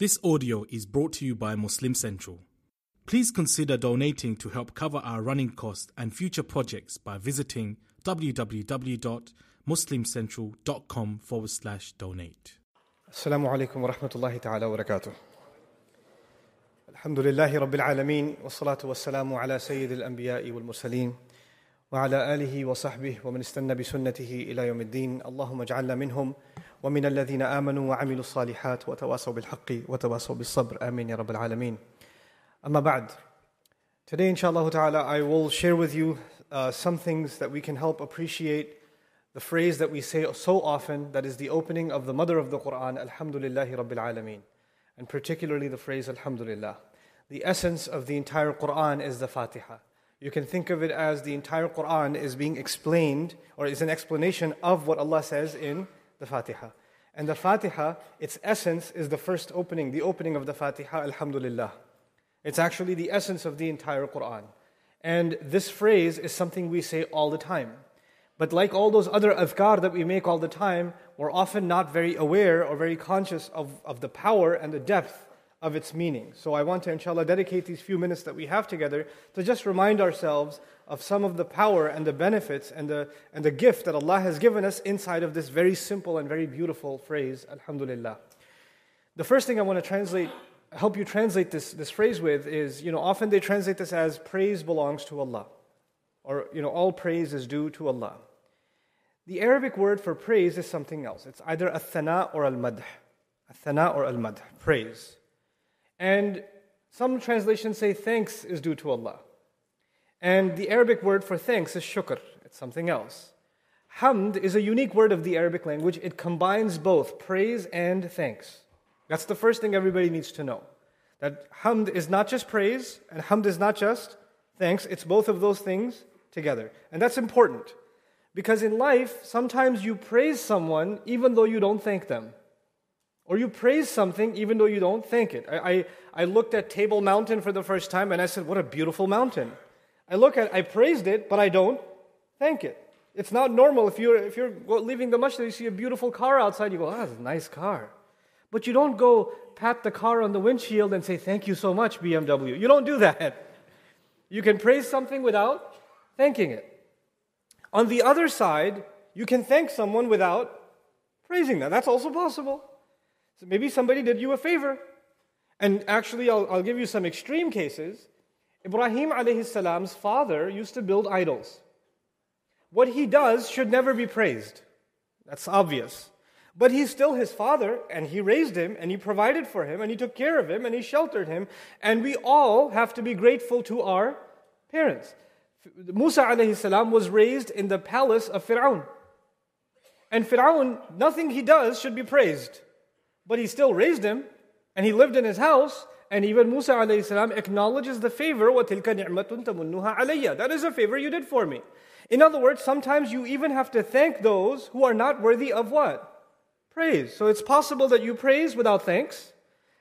This audio is brought to you by Muslim Central. Please consider donating to help cover our running costs and future projects by visiting www.muslimcentral.com forward slash donate. Assalamu alaikum wa rahmatullahi ta'ala wa barakatuh. Alhamdulillahi rabbil alameen wa salatu wa salamu ala sayyidil anbiya'i wal mursaleen. وعلى آله وصحبه ومن استنى بسنته إلى يوم الدين اللهم اجعلنا منهم ومن الذين آمنوا وعملوا الصالحات وتواصوا بالحق وتواصوا بالصبر آمين يا رب العالمين أما بعد Today inshallah ta'ala I will share with you uh, some things that we can help appreciate the phrase that we say so often that is the opening of the mother of the Quran Alhamdulillahi Rabbil Alameen and particularly the phrase Alhamdulillah the essence of the entire Quran is the Fatiha You can think of it as the entire Quran is being explained or is an explanation of what Allah says in the Fatiha. And the Fatiha, its essence is the first opening, the opening of the Fatiha, Alhamdulillah. It's actually the essence of the entire Quran. And this phrase is something we say all the time. But like all those other adhkar that we make all the time, we're often not very aware or very conscious of, of the power and the depth of its meaning. So I want to, inshallah, dedicate these few minutes that we have together to just remind ourselves of some of the power and the benefits and the, and the gift that Allah has given us inside of this very simple and very beautiful phrase, Alhamdulillah. The first thing I want to translate, help you translate this, this phrase with is, you know, often they translate this as praise belongs to Allah. Or, you know, all praise is due to Allah. The Arabic word for praise is something else. It's either a-thana or al-madh. A-thana or al-madh, praise. And some translations say thanks is due to Allah. And the Arabic word for thanks is shukr, it's something else. Hamd is a unique word of the Arabic language. It combines both praise and thanks. That's the first thing everybody needs to know. That hamd is not just praise, and hamd is not just thanks, it's both of those things together. And that's important. Because in life, sometimes you praise someone even though you don't thank them. Or you praise something even though you don't thank it. I, I, I, looked at Table Mountain for the first time and I said, What a beautiful mountain. I look at I praised it, but I don't thank it. It's not normal if you're, if you're leaving the masjid, you see a beautiful car outside, you go, Ah, that's a nice car. But you don't go pat the car on the windshield and say, Thank you so much, BMW. You don't do that. You can praise something without thanking it. On the other side, you can thank someone without praising them. That's also possible. So maybe somebody did you a favor. And actually, I'll, I'll give you some extreme cases. Ibrahim alayhi salam's father used to build idols. What he does should never be praised. That's obvious. But he's still his father, and he raised him, and he provided for him, and he took care of him, and he sheltered him. And we all have to be grateful to our parents. Musa alayhi salam was raised in the palace of Fir'aun. And Fir'aun, nothing he does should be praised but he still raised him and he lived in his house. And even Musa alayhi salam acknowledges the favor. That is a favor you did for me. In other words, sometimes you even have to thank those who are not worthy of what? Praise. So it's possible that you praise without thanks,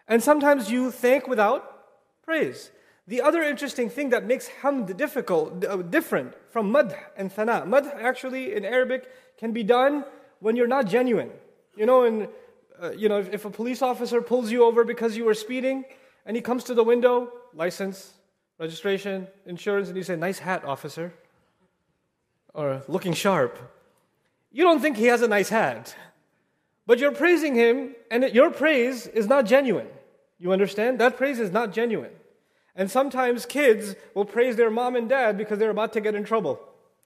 and sometimes you thank without praise. The other interesting thing that makes hamd difficult, uh, different from madh and thana. Madh actually in Arabic can be done when you're not genuine. You know, in uh, you know, if, if a police officer pulls you over because you were speeding and he comes to the window, license, registration, insurance, and you say, nice hat, officer, or looking sharp, you don't think he has a nice hat. But you're praising him, and your praise is not genuine. You understand? That praise is not genuine. And sometimes kids will praise their mom and dad because they're about to get in trouble.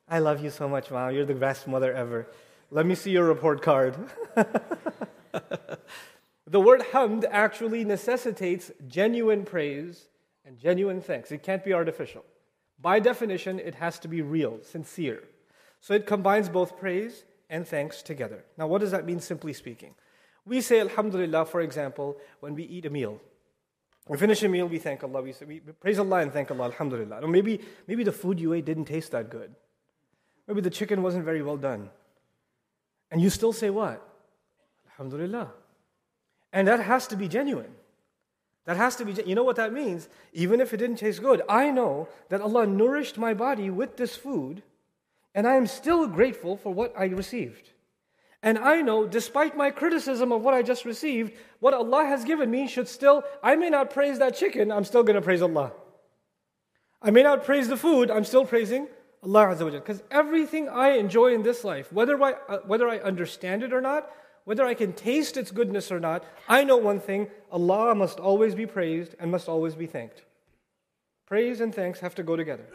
I love you so much, mom. You're the best mother ever. Let me see your report card. the word hamd actually necessitates genuine praise and genuine thanks. It can't be artificial. By definition, it has to be real, sincere. So it combines both praise and thanks together. Now, what does that mean, simply speaking? We say Alhamdulillah, for example, when we eat a meal. We finish a meal, we thank Allah. We, say, we praise Allah and thank Allah, Alhamdulillah. Or maybe, maybe the food you ate didn't taste that good. Maybe the chicken wasn't very well done. And you still say what? Alhamdulillah. And that has to be genuine. That has to be, you know what that means? Even if it didn't taste good, I know that Allah nourished my body with this food, and I am still grateful for what I received. And I know, despite my criticism of what I just received, what Allah has given me should still, I may not praise that chicken, I'm still going to praise Allah. I may not praise the food, I'm still praising Allah Because everything I enjoy in this life, whether I, uh, whether I understand it or not, whether I can taste its goodness or not, I know one thing Allah must always be praised and must always be thanked. Praise and thanks have to go together.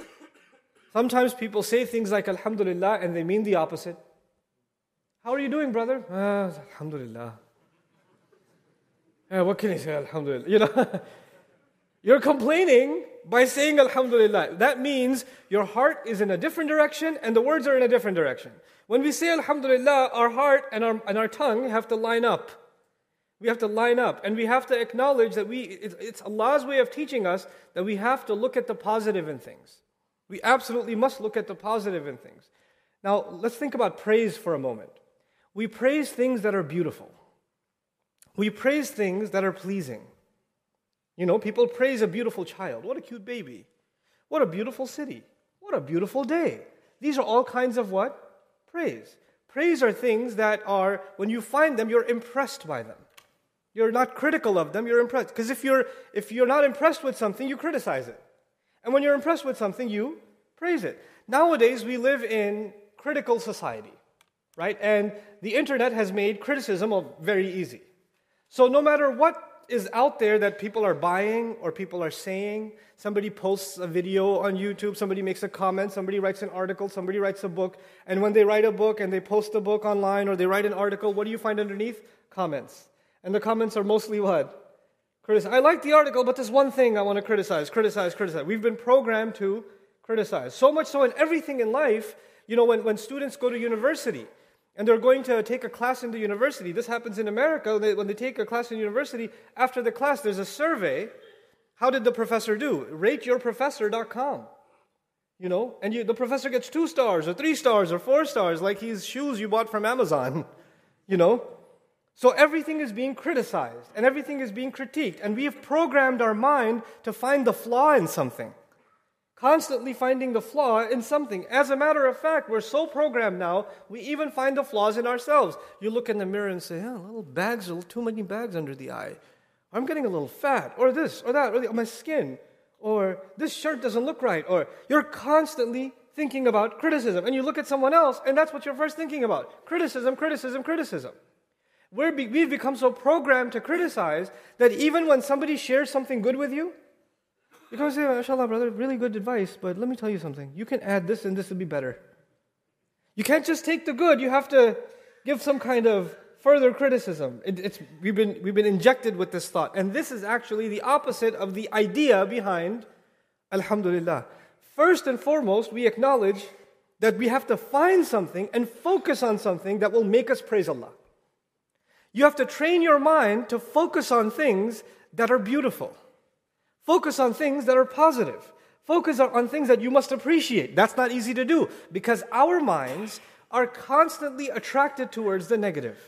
Sometimes people say things like Alhamdulillah and they mean the opposite. How are you doing, brother? Ah, Alhamdulillah. Yeah, what can you say, Alhamdulillah? You know, you're complaining by saying Alhamdulillah. That means your heart is in a different direction and the words are in a different direction. When we say Alhamdulillah, our heart and our, and our tongue have to line up. We have to line up and we have to acknowledge that we, it's, it's Allah's way of teaching us that we have to look at the positive in things. We absolutely must look at the positive in things. Now, let's think about praise for a moment. We praise things that are beautiful. We praise things that are pleasing. You know, people praise a beautiful child. What a cute baby. What a beautiful city. What a beautiful day. These are all kinds of what? Praise. Praise are things that are, when you find them, you're impressed by them. You're not critical of them, you're impressed. Because if you're, if you're not impressed with something, you criticize it. And when you're impressed with something, you praise it. Nowadays, we live in critical society right? And the internet has made criticism very easy. So no matter what is out there that people are buying or people are saying, somebody posts a video on YouTube, somebody makes a comment, somebody writes an article, somebody writes a book, and when they write a book and they post a book online or they write an article, what do you find underneath? Comments. And the comments are mostly what? Criticize. I like the article, but there's one thing I want to criticize, criticize, criticize. We've been programmed to criticize. So much so in everything in life, you know, when, when students go to university, and they're going to take a class in the university. This happens in America. When they take a class in university, after the class, there's a survey. How did the professor do? RateYourProfessor.com. You know, and you, the professor gets two stars or three stars or four stars, like his shoes you bought from Amazon. You know? So everything is being criticized and everything is being critiqued. And we have programmed our mind to find the flaw in something constantly finding the flaw in something. As a matter of fact, we're so programmed now, we even find the flaws in ourselves. You look in the mirror and say, oh, little bags, little too many bags under the eye. I'm getting a little fat, or this, or that, or the, my skin, or this shirt doesn't look right, or you're constantly thinking about criticism. And you look at someone else, and that's what you're first thinking about criticism, criticism, criticism. We're be, we've become so programmed to criticize that even when somebody shares something good with you, you can say, mashallah, brother, really good advice, but let me tell you something. You can add this and this would be better. You can't just take the good, you have to give some kind of further criticism. It, we've, been, we've been injected with this thought. And this is actually the opposite of the idea behind Alhamdulillah. First and foremost, we acknowledge that we have to find something and focus on something that will make us praise Allah. You have to train your mind to focus on things that are beautiful. Focus on things that are positive. Focus on things that you must appreciate. That's not easy to do because our minds are constantly attracted towards the negative.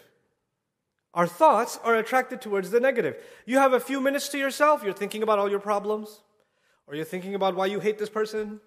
Our thoughts are attracted towards the negative. You have a few minutes to yourself, you're thinking about all your problems, or you're thinking about why you hate this person,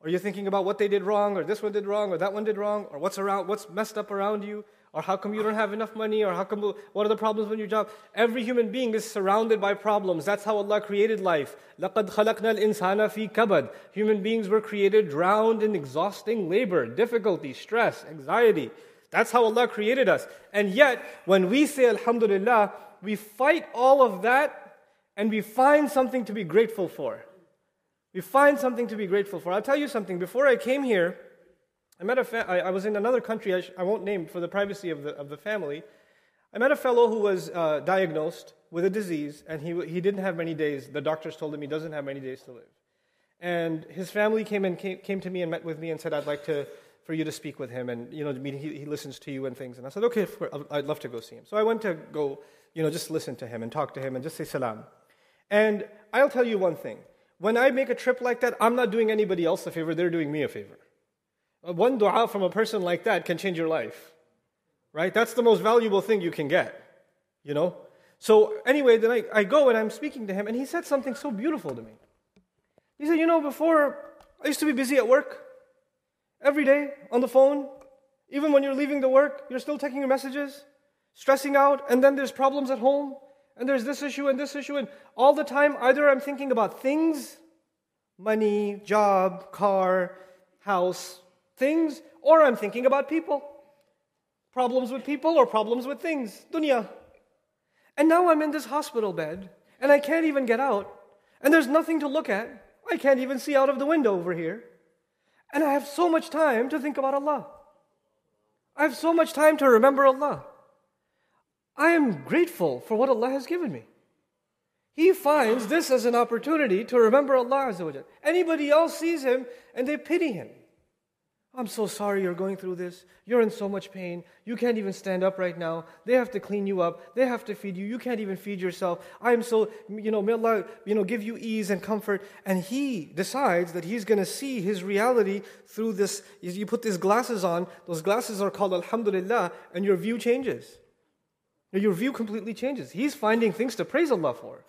or you're thinking about what they did wrong, or this one did wrong, or that one did wrong, or what's around what's messed up around you, or how come you don't have enough money? Or how come, what are the problems with your job? Every human being is surrounded by problems. That's how Allah created life. لَقَدْ خَلَقْنَا الْإِنسَانَ فِي كَبَدٍ Human beings were created drowned in exhausting labor, difficulty, stress, anxiety. That's how Allah created us. And yet, when we say Alhamdulillah, we fight all of that and we find something to be grateful for. We find something to be grateful for. I'll tell you something. Before I came here, I met a fa- I, I was in another country, I, sh- I, won't name for the privacy of the, of the family. I met a fellow who was uh, diagnosed with a disease, and he, he didn't have many days. The doctors told him he doesn't have many days to live. And his family came, and came, came to me and met with me and said, I'd like to, for you to speak with him, and you know, he, he listens to you and things. And I said, okay, I'd love to go see him. So I went to go, you know, just listen to him and talk to him and just say salam. And I'll tell you one thing. When I make a trip like that, I'm not doing anybody else a favor, they're doing me a favor. Uh, one dua from a person like that can change your life. Right? That's the most valuable thing you can get. You know? So, anyway, then I, I go and I'm speaking to him, and he said something so beautiful to me. He said, You know, before I used to be busy at work every day on the phone, Even when you're leaving the work, you're still taking your messages, stressing out, and then there's problems at home, and there's this issue and this issue, and all the time, either I'm thinking about things, money, job, car, house, things, or I'm thinking about people. Problems with people or problems with things. Dunya. And now I'm in this hospital bed, and I can't even get out, and there's nothing to look at. I can't even see out of the window over here. And I have so much time to think about Allah. I have so much time to remember Allah. I am grateful for what Allah has given me. He finds this as an opportunity to remember Allah. Anybody else sees him and they pity him. I'm so sorry you're going through this. You're in so much pain. You can't even stand up right now. They have to clean you up. They have to feed you. You can't even feed yourself. I'm so, you know, may Allah, you know, give you ease and comfort. And he decides that he's going to see his reality through this. You put these glasses on. Those glasses are called Alhamdulillah, and your view changes. Your view completely changes. He's finding things to praise Allah for.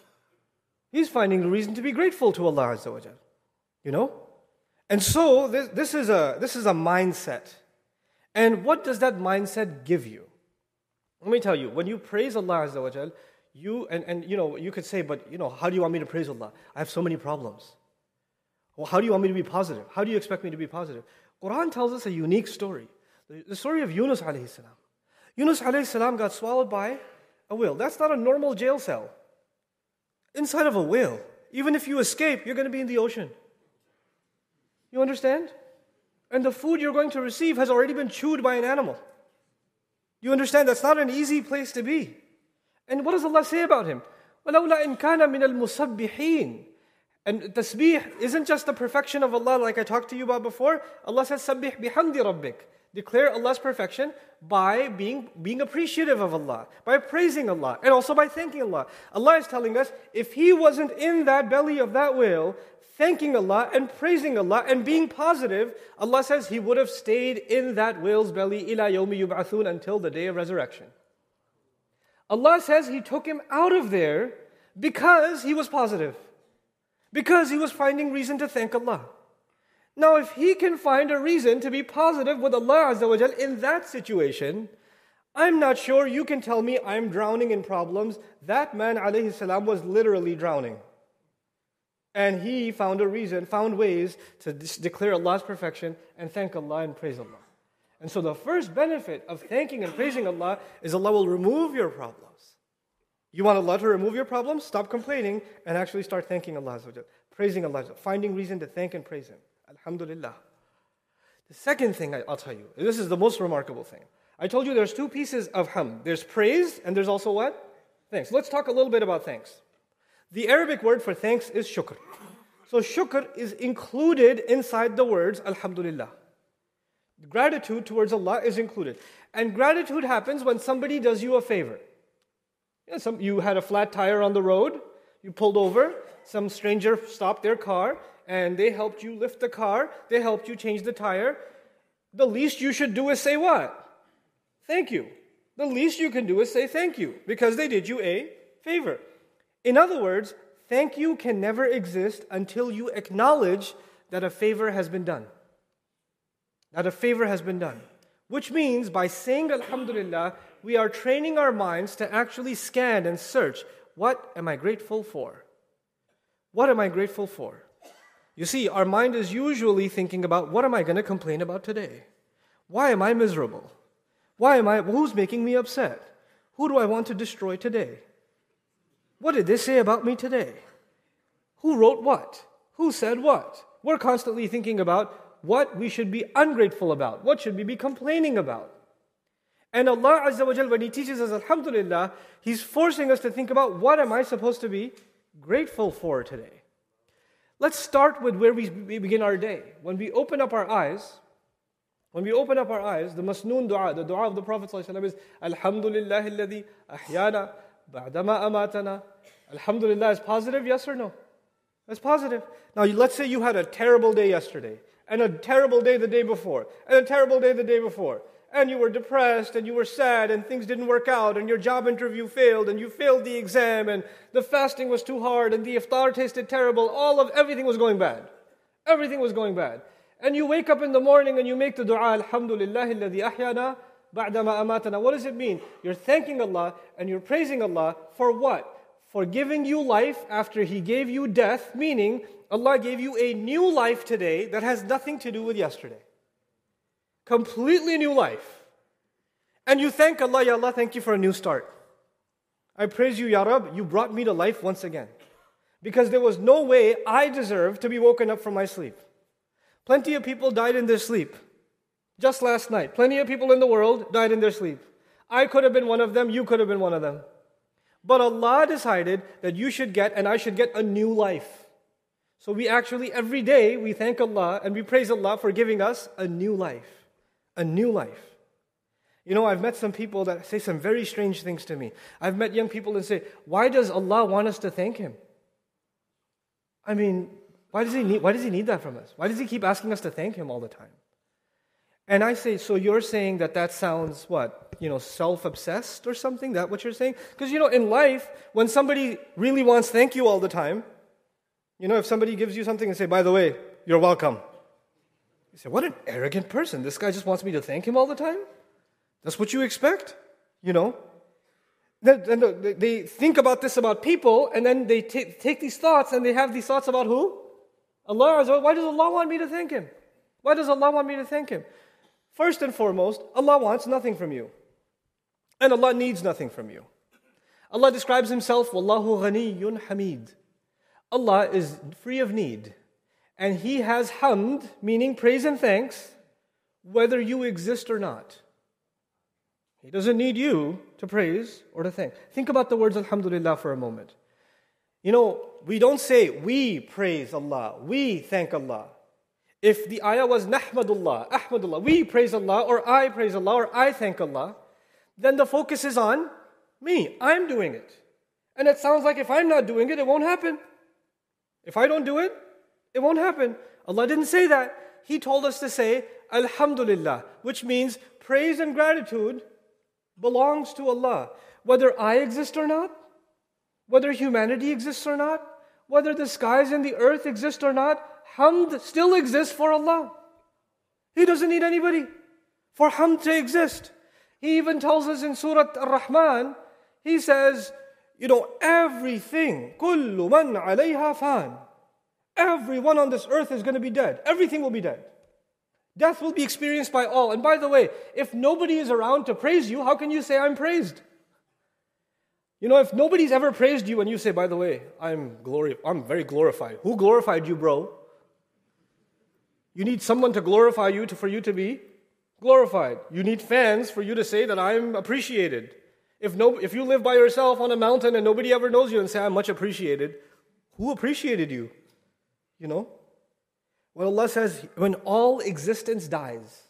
He's finding a reason to be grateful to Allah Azza wa You know? And so this, this, is a, this is a mindset. And what does that mindset give you? Let me tell you, when you praise Allah Azza wa Jal, you, and, and you know, you could say, but you know, how do you want me to praise Allah? I have so many problems. Well, how do you want me to be positive? How do you expect me to be positive? Quran tells us a unique story. The, story of Yunus alayhi salam. Yunus alayhi salam got swallowed by a whale. That's not a normal jail cell. Inside of a whale, even if you escape, you're going to be in the ocean. You understand? And the food you're going to receive has already been chewed by an animal. You understand? That's not an easy place to be. And what does Allah say about him? وَلَوْلَا إِن كَانَ مِنَ الْمُسَبِّحِينَ And tasbih isn't just the perfection of Allah like I talked to you about before. Allah says, سَبِّحْ بِحَمْدِ رَبِّكَ Declare Allah's perfection by being, being appreciative of Allah, by praising Allah, and also by thanking Allah. Allah is telling us if He wasn't in that belly of that whale, thanking Allah and praising Allah and being positive, Allah says He would have stayed in that whale's belly ila yomi yub'athun until the day of resurrection. Allah says He took him out of there because he was positive, because he was finding reason to thank Allah. Now, if he can find a reason to be positive with Allah Azza wa in that situation, I'm not sure you can tell me I'm drowning in problems. That man, alayhi salam, was literally drowning. And he found a reason, found ways to declare Allah's perfection and thank Allah and praise Allah. And so the first benefit of thanking and praising Allah is Allah will remove your problems. You want Allah to remove your problems? Stop complaining and actually start thanking Allah, praising Allah, finding reason to thank and praise Him. Alhamdulillah. The second thing I'll tell you, this is the most remarkable thing. I told you there's two pieces of hamd. There's praise and there's also what? Thanks. Let's talk a little bit about thanks. The Arabic word for thanks is shukr. So shukr is included inside the words alhamdulillah. Gratitude towards Allah is included. And gratitude happens when somebody does you a favor. You, some, you had a flat tire on the road, you pulled over, some stranger stopped their car, and they helped you lift the car, they helped you change the tire. The least you should do is say what? Thank you. The least you can do is say thank you because they did you a favor. In other words, thank you can never exist until you acknowledge that a favor has been done. That a favor has been done. Which means by saying Alhamdulillah, we are training our minds to actually scan and search what am I grateful for? What am I grateful for? You see, our mind is usually thinking about what am I going to complain about today? Why am I miserable? Why am I, who's making me upset? Who do I want to destroy today? What did they say about me today? Who wrote what? Who said what? We're constantly thinking about what we should be ungrateful about. What should we be complaining about? And Allah Azza wa Jal, when He teaches us Alhamdulillah, He's forcing us to think about what am I supposed to be grateful for today? Let's start with where we begin our day. When we open up our eyes, when we open up our eyes, the masnoon dua, the dua of the Prophet is Alhamdulillah alladhi ahyana ba'dama amatana. Alhamdulillah is positive, yes or no? That's positive. Now, let's say you had a terrible day yesterday, and a terrible day the day before, and a terrible day the day before, and you were depressed, and you were sad, and things didn't work out, and your job interview failed, and you failed the exam, and the fasting was too hard, and the iftar tasted terrible. All of everything was going bad. Everything was going bad. And you wake up in the morning and you make the dua, Alhamdulillah alladhi ahyana ba'dama amatana. What does it mean? You're thanking Allah and you're praising Allah for what? For giving you life after He gave you death, meaning Allah gave you a new life today that has nothing to do with yesterday. Completely new life. And you thank Allah, Ya Allah, thank you for a new start. I praise you, Ya Rab, you brought me to life once again. Because there was no way I deserved to be woken up from my sleep. Plenty of people died in their sleep. Just last night, plenty of people in the world died in their sleep. I could have been one of them, you could have been one of them. But Allah decided that you should get and I should get a new life. So we actually, every day, we thank Allah and we praise Allah for giving us a new life. A new life. You know, I've met some people that say some very strange things to me. I've met young people and say, Why does Allah want us to thank Him? I mean, why does He need, why does he need that from us? Why does He keep asking us to thank Him all the time? And I say, so you're saying that that sounds what? You know, self obsessed or something? That what you're saying? Because, you know, in life, when somebody really wants thank you all the time, you know, if somebody gives you something and say, by the way, you're welcome. You say, what an arrogant person. This guy just wants me to thank him all the time? That's what you expect? You know? They think about this about people, and then they take these thoughts and they have these thoughts about who? Allah. Why does Allah want me to thank Him? Why does Allah want me to thank Him? First and foremost, Allah wants nothing from you. And Allah needs nothing from you. Allah describes Himself, Wallahu ghaniyun hamid. Allah is free of need. And He has hamd, meaning praise and thanks, whether you exist or not. He doesn't need you to praise or to thank. Think about the words Alhamdulillah for a moment. You know, we don't say we praise Allah, we thank Allah. If the ayah was Nahmadullah, Ahmadullah, we praise Allah, or I praise Allah, or I thank Allah, then the focus is on me. I'm doing it. And it sounds like if I'm not doing it, it won't happen. If I don't do it, it won't happen. Allah didn't say that. He told us to say Alhamdulillah, which means praise and gratitude belongs to Allah. Whether I exist or not, whether humanity exists or not, whether the skies and the earth exist or not, hamd still exists for Allah. He doesn't need anybody for hamd to exist. He even tells us in Surah Ar-Rahman, he says, you know, everything, kullu man alayha fan. Everyone on this earth is going to be dead. Everything will be dead. Death will be experienced by all. And by the way, if nobody is around to praise you, how can you say I'm praised? You know, if nobody's ever praised you and you say, by the way, I'm glory I'm very glorified. Who glorified you, bro? You need someone to glorify you to, for you to be glorified. You need fans for you to say that I'm appreciated. If, no, if you live by yourself on a mountain and nobody ever knows you and say, I'm much appreciated, who appreciated you? You know? When Allah says, when all existence dies,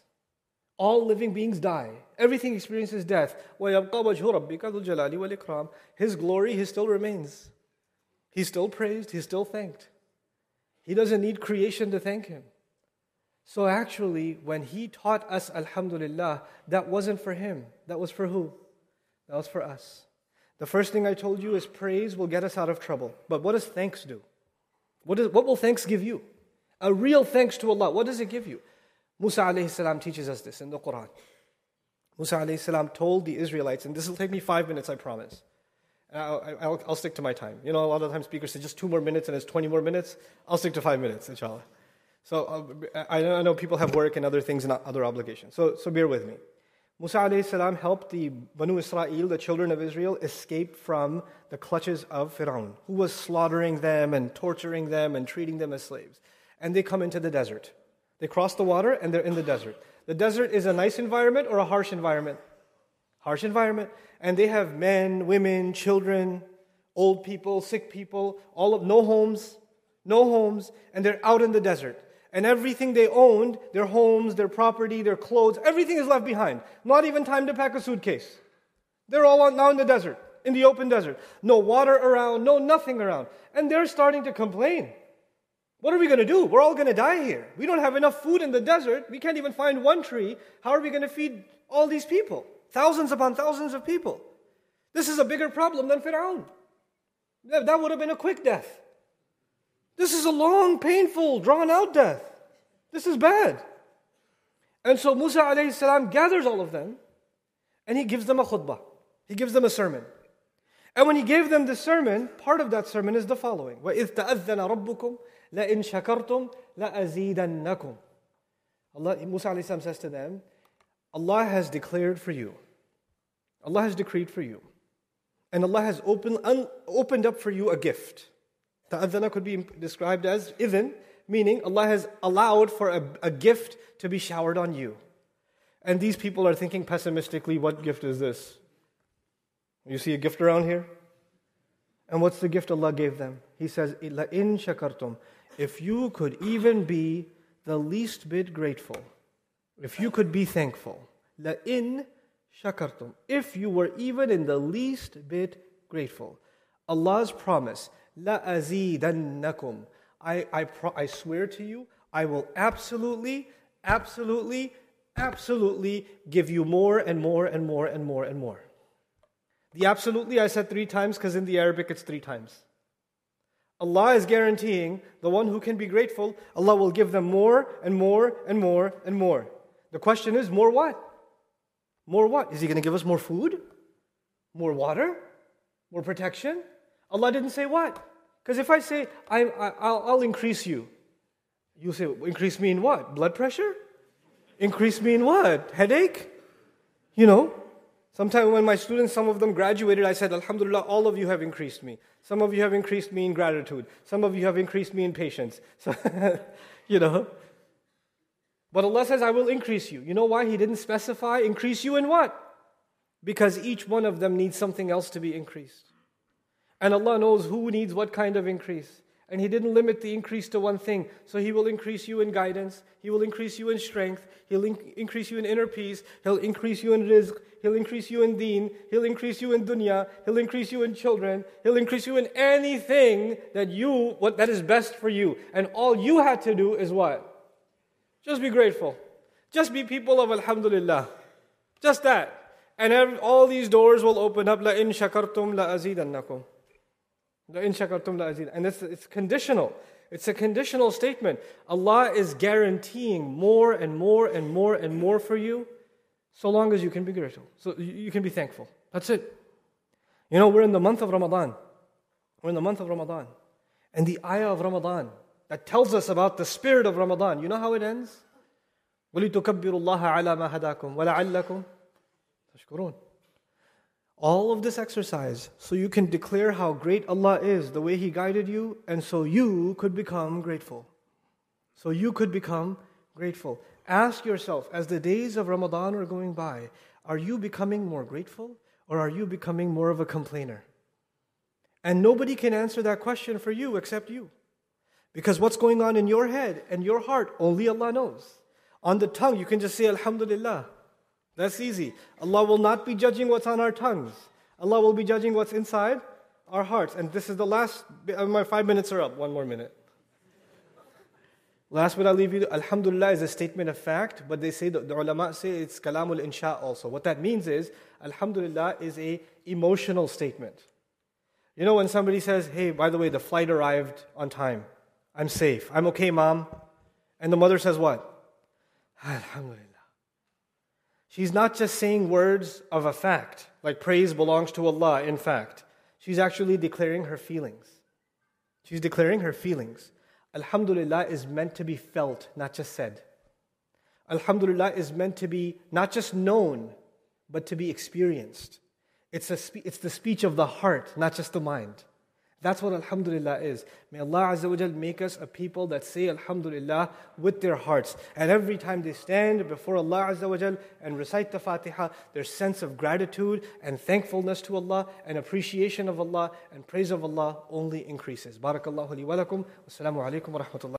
all living beings die, everything experiences death. His glory, He still remains. He's still praised, He's still thanked. He doesn't need creation to thank Him. So actually, when He taught us Alhamdulillah, that wasn't for Him. That was for who? That was for us. The first thing I told you is praise will get us out of trouble. But what does thanks do? What, is, what will thanks give you? A real thanks to Allah. What does it give you? Musa alayhi salam teaches us this in the Quran. Musa alayhi salam told the Israelites, and this will take me five minutes, I promise. I'll, I'll, I'll, stick to my time. You know, a lot of times speakers say just two more minutes and it's 20 more minutes. I'll stick to five minutes, inshallah. So uh, I know people have work and other things and other obligations. So, so bear with me. Musa alayhi salam helped the Banu Israel, the children of Israel, escape from the clutches of Fir'aun, who was slaughtering them and torturing them and treating them as slaves. And they come into the desert. They cross the water and they're in the desert. The desert is a nice environment or a harsh environment? Harsh environment. And they have men, women, children, old people, sick people, all of no homes, no homes, and they're out in the desert and everything they owned, their homes, their property, their clothes, everything is left behind. Not even time to pack a suitcase. They're all now in the desert, in the open desert. No water around, no nothing around. And they're starting to complain. What are we going to do? We're all going to die here. We don't have enough food in the desert. We can't even find one tree. How are we going to feed all these people? Thousands upon thousands of people. This is a bigger problem than Fir'aun. That would have been a quick death. This is a long, painful, drawn out death. This is bad. And so Musa alayhi salam gathers all of them and he gives them a khutbah. He gives them a sermon. And when he gave them the sermon, part of that sermon is the following وَإِذْ تَأَذَّنَ رَبُّكُمْ لَإِن شَكَرْتُمْ لَأَزِيدَنَّكُمْ Allah, Musa alayhi salam says to them, Allah has declared for you, Allah has decreed for you, and Allah has opened, un, opened up for you a gift. Ta'adhana could be described as idhan, meaning Allah has allowed for a, a gift to be showered on you. And these people are thinking pessimistically, what gift is this? You see a gift around here? And what's the gift Allah gave them? He says, in shakartum. If you could even be the least bit grateful, if you could be thankful, la in shakartum. If you were even in the least bit grateful. Allah's promise, la azidannakum. I, I, pro- I swear to you, I will absolutely, absolutely, absolutely give you more and more and more and more and more. The absolutely I said three times because in the Arabic it's three times. Allah is guaranteeing the one who can be grateful, Allah will give them more and more and more and more. The question is, more what? More what? Is He going to give us more food? More water? More protection? Allah didn't say what. Because if I say, I, will increase you, you say, increase me in what? Blood pressure? Increase me in what? Headache? You know, sometimes when my students, some of them graduated, I said, Alhamdulillah, all of you have increased me. Some of you have increased me in gratitude. Some of you have increased me in patience. So, you know. But Allah says, I will increase you. You know why He didn't specify? Increase you in what? Because each one of them needs something else to be increased. And Allah knows who needs what kind of increase. And He didn't limit the increase to one thing. So He will increase you in guidance, He will increase you in strength, He'll in- increase you in inner peace, He'll increase you in rizq, He'll increase you in deen, He'll increase you in dunya, He'll increase you in children, He'll increase you in anything that you, what that is best for you. And all you had to do is what? Just be grateful. Just be people of Alhamdulillah. Just that. And all these doors will open up. La in shakartum la azidannakum. And it's, it's conditional. It's a conditional statement. Allah is guaranteeing more and more and more and more for you so long as you can be grateful. So you can be thankful. That's it. You know, we're in the month of Ramadan. We're in the month of Ramadan. And the ayah of Ramadan that tells us about the spirit of Ramadan, you know how it ends? وَلِتُكَبِّرُوا اللَّهَ عَلَى مَا هَدَاكُمْ وَلَعَلَّكُمْ تَشْكُرُونَ all of this exercise so you can declare how great Allah is, the way He guided you, and so you could become grateful. So you could become grateful. Ask yourself, as the days of Ramadan are going by, are you becoming more grateful or are you becoming more of a complainer? And nobody can answer that question for you except you. Because what's going on in your head and your heart, only Allah knows. On the tongue, you can just say Alhamdulillah. That's easy. Allah will not be judging what's on our tongues. Allah will be judging what's inside our hearts. And this is the last, uh, my five minutes are up. One more minute. Last but I leave you, Alhamdulillah is a statement of fact, but they say, the, the ulama say it's kalamul insha also. What that means is, Alhamdulillah is a emotional statement. You know when somebody says, hey, by the way, the flight arrived on time. I'm safe. I'm okay, mom. And the mother says what? Alhamdulillah. She's not just saying words of a fact, like praise belongs to Allah, in fact. She's actually declaring her feelings. She's declaring her feelings. Alhamdulillah is meant to be felt, not just said. Alhamdulillah is meant to be not just known, but to be experienced. It's, a spe- it's the speech of the heart, not just the mind. That's what Alhamdulillah is. May Allah Azza wa make us a people that say Alhamdulillah with their hearts. And every time they stand before Allah Azza wa and recite the Fatiha, their sense of gratitude and thankfulness to Allah and appreciation of Allah and praise of Allah only increases. Barakallahu li wa lakum. Wassalamu alaikum wa rahmatullah.